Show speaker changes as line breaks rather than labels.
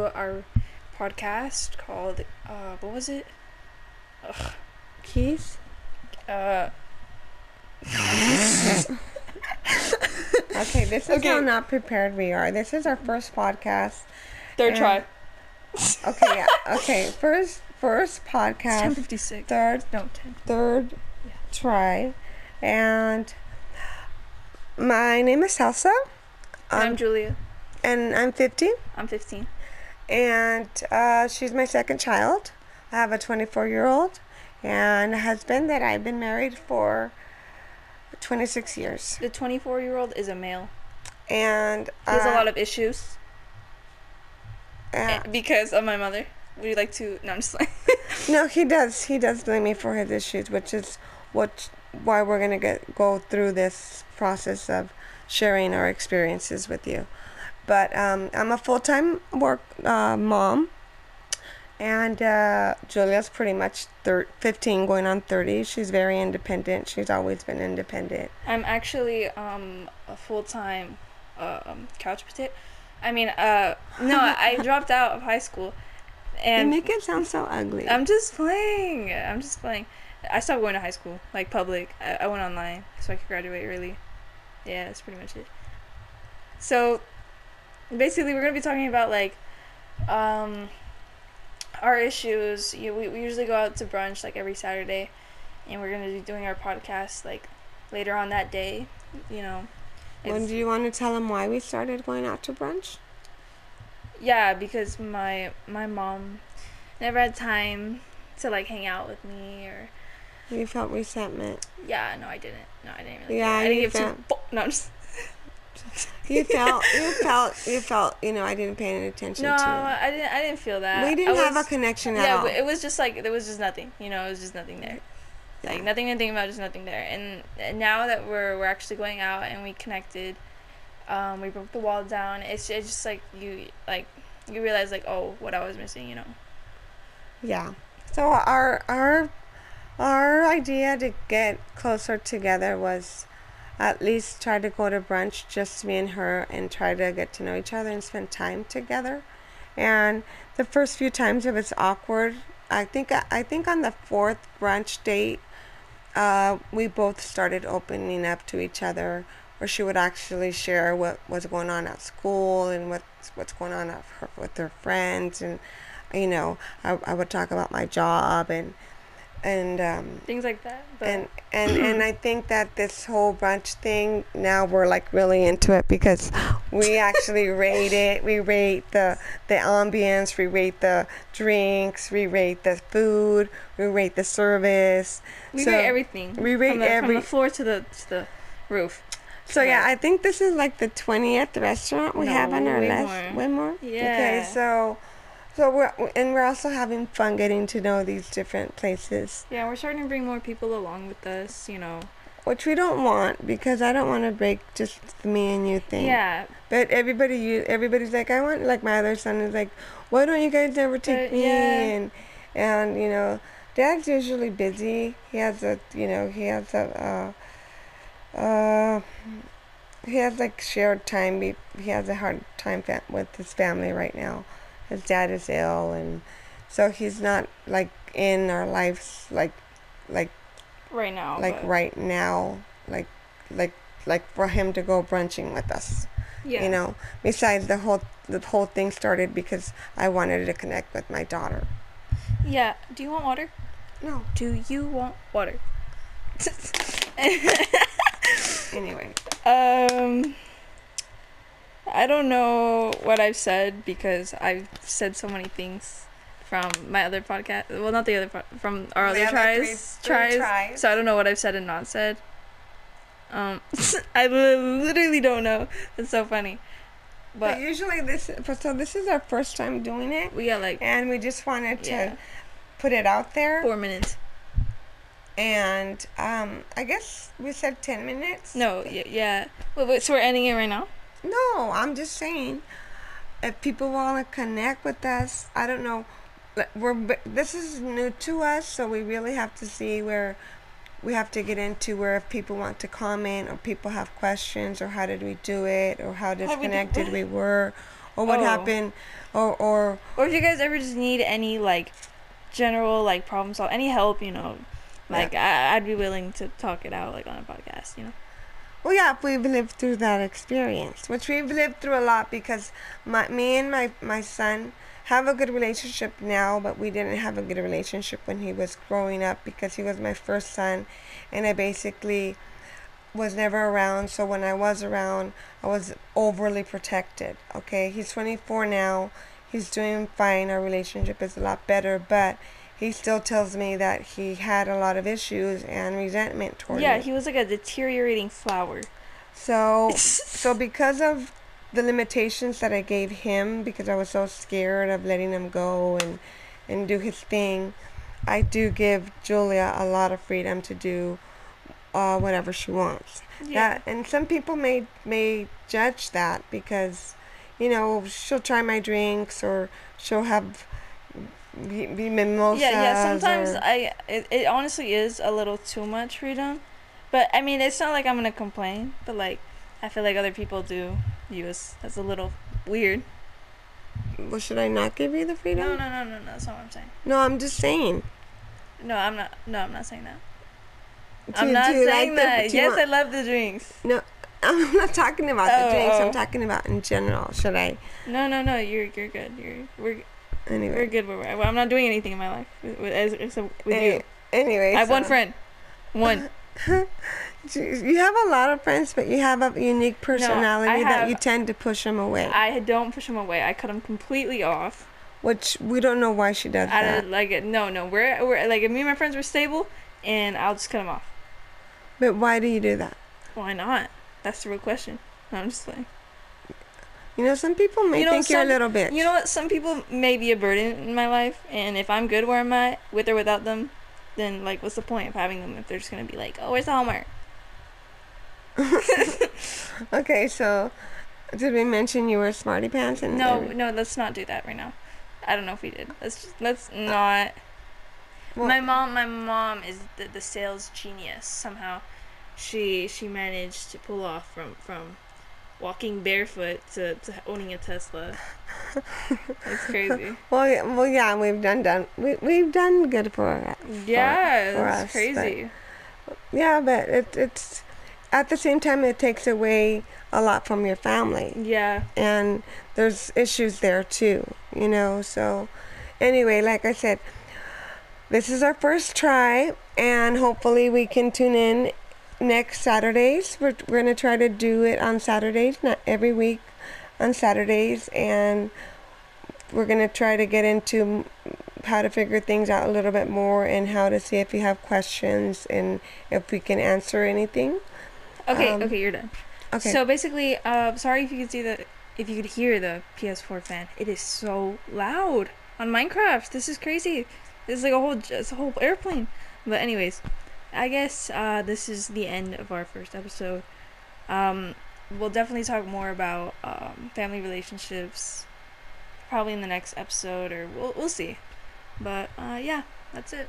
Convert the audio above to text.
our podcast called uh what was it? Ugh.
Keys?
Uh
Okay, this is
Okay.
how not prepared we are. This is our first podcast.
third try.
Okay, yeah. Okay, first first podcast,
fifty six.
third
No, ten.
third
Yeah.
try, and my name is
Celsa. I'm
Um,
Julia.
and I'm 50,
I'm fifteen.
And uh, she's my second child. I have a 24 year old and a husband that I've been married for 26 years.
The twenty four year old is a male.
And
He has a
uh,
lot of issues.
uh,
Because of my mother. Would you like to no I'm just like
No, he does. He does blame me for his issues, which is what why we're gonna get go through this process of sharing our experiences with you. But um, I'm a full time work uh, mom, and uh, Julia's pretty much thir- 15, going on 30. She's very independent. She's always been independent.
I'm actually um a full time um couch potato. I mean, uh no, I dropped out of high school.
you
And
make it sound so ugly.
I'm just playing. I'm just playing. I stopped going to high school, like public. I, I went online so I could graduate early. Yeah, that's pretty much it. So, basically, we're gonna be talking about like, um, our issues. You, we we usually go out to brunch like every Saturday, and we're gonna be doing our podcast like later on that day. You know.
when do you want to tell them why we started going out to brunch?
Yeah, because my my mom never had time to like hang out with me or
You felt resentment.
yeah, no, I didn't. No, I didn't really.
Yeah.
I didn't give two.
felt-
fo- No, I'm just
You felt, you felt, you felt. You know, I didn't pay any attention
no,
to.
I didn't. I didn't feel that.
we didn't
I
have
was-
a connection at
Yeah,
all.
but it was just like there was just nothing. You know, it was just nothing there. Like nothing to think about, just nothing there. And, and now that we're we're actually going out and we connected, um, we broke the wall down. It's it's just like you like you realize like oh what I was missing. You know.
Yeah. So our our our idea to get closer together was at least try to go to brunch just me and her and try to get to know each other and spend time together. And the first few times it was awkward. I think I think on the fourth brunch date uh, we both started opening up to each other where she would actually share what was going on at school and what's what's going on her, with her friends and you know I, I would talk about my job and and um,
Things like that. But
and and and I think that this whole brunch thing now we're like really into it because we actually rate it. We rate the the ambience. We rate the drinks. We rate the food. We rate the service.
we
so-
rate everything.
we rate
from the,
every-
from the floor to the to the roof.
So yeah, I think this is like the twentieth restaurant we
No,
have on our list.
more.
Way more. Okay, so. So we're and we're also having fun getting to know these different places,
Yeah, we're starting to bring more people along with us. You know.
which we don't want because I don't want to break just the me and you thing.
Yeah,
But everybody, you, everybody's like, I want. Like my other son is like, why don't you guys ever take
Uh,
me?
yeah.
And and you know, Dad's usually busy. He has a, you know, he has a, uh, uh, he has like shared time. He, he has a hard time fa- with his family right now. His dad is ill, and so he's not like in our lives like, like
right now.
like
but-
right now, like like like for him to go brunching with us
Yeah.
you know besides the whole the whole thing started because i wanted to connect with my daughter
Yeah. Do you want water?
no
Do you want water?
anyway
um. I don't know what I've said because I've said so many things from my other podcast. Well, not the other from our
The
other tries,
three- three
tries.
tries.
So I don't know what I've said and not said. Um, I literally don't know. It's so funny.
but
But
usually this so this is our first time doing it
we got like
and we just wanted to
yeah,
put it out there
four minutes.
and um i guess we said 10 minutes
No, yeah, yeah. Wait, wait, so we're ending it right now?
No, I'm just saying, if people want to connect with us, I don't know. We're this is new to us, so we really have to see where we have to get into where if people want to comment or people have questions or how did we do it or how disconnected
it?
we were or what
Oh.
happened, or or
Or if you guys ever just need any like general like problem solve, any help, you know, like I, I'd be willing to talk it out like on a podcast, you know.
Well, yeah, we've lived through that experience, which we've lived through a lot because my, me and my, my son have a good relationship now, but we didn't have a good relationship when he was growing up because he was my first son and I basically was never around. So when I was around, I was overly protected. Okay, he's 24 now, he's doing fine, our relationship is a lot better, but he still tells me that he had a lot of issues and resentment toward
yeah,
me.
he was like a deteriorating flower.
So, so because of the limitations that I gave him, because I was so scared of letting him go and and do his thing, I do give Julia a lot of freedom to do uh, whatever she wants.
Yeah.
That and some people may may judge that because, you know, she'll try my drinks or she'll have be, be mimosas.
yeah, yeah. Sometimes I it, it honestly is a little too much freedom, but I mean it's not like I'm gonna complain. But like I feel like other people do view us as a little weird.
well, should I not give you the freedom?
No, no, no, no, no. That's not what I'm saying.
No, I'm just saying.
No, I'm not. No, I'm not saying that. I'm not saying
like the-
that. Yes,
want-
I love the drinks.
No, I'm not talking about the
Oh,
drinks.
oh.
I'm talking about in general. Should I?
No, no, no. You're you're good. You're we're we're
Anyway.
good. Where we're at. Well, I'm not doing anything in my life with, with, as, except with
Any-
you.
Anyway.
I have one friend. One.
You have a lot of friends, but you have a unique personality that
have-
you tend to push them away.
I don't push them away. I cut them completely off.
which we don't know why she does
Out
that.
like no, no. We're we're like if me and my friends were stable, and I'll just cut them off.
But why do you do that?
Why not? That's the real question. I'm just like
You know, some people may
You know,
think you're a little bitch.
you know what? Some people may be a burden in my life, and if I'm good where I'm at, with or without them, then like what's the point of having them if they're just gonna be like, oh, where's the homework?
okay, so did we mention you were smarty pants? And
No,
every-
no, let's not do that right now. I don't know if we did. Let's just, let's not.
Well-
my mom, my mom is the, the sales genius. Somehow, she she managed to pull off from from walking barefoot to, to owning a Tesla. That's crazy.
Well, yeah, well, yeah, we've done done we we've done good for it.
Yeah,
for
that's
us,
crazy.
yeah, but it, it's at the same time it takes away a lot from your family.
Yeah,
and there's issues there too, you know. So, anyway, like I said, this is our first try, and hopefully we can tune in next Saturdays. We're, we're gonna try to do it on Saturdays, not every week on Saturdays, and we're gonna try to get into how to figure things out a little bit more and how to see if you have questions and if we can answer anything.
Okay,
Um,
okay, you're done.
Okay.
So basically, uh, sorry if you could see the, if you could hear the PS4 fan. It is so loud on Minecraft. This is crazy. It's like a whole, it's a whole airplane. But anyways, I guess uh, this is the end of our first episode. Um, we'll definitely talk more about um, family relationships, probably in the next episode, or we'll we'll see. But uh, yeah, that's it.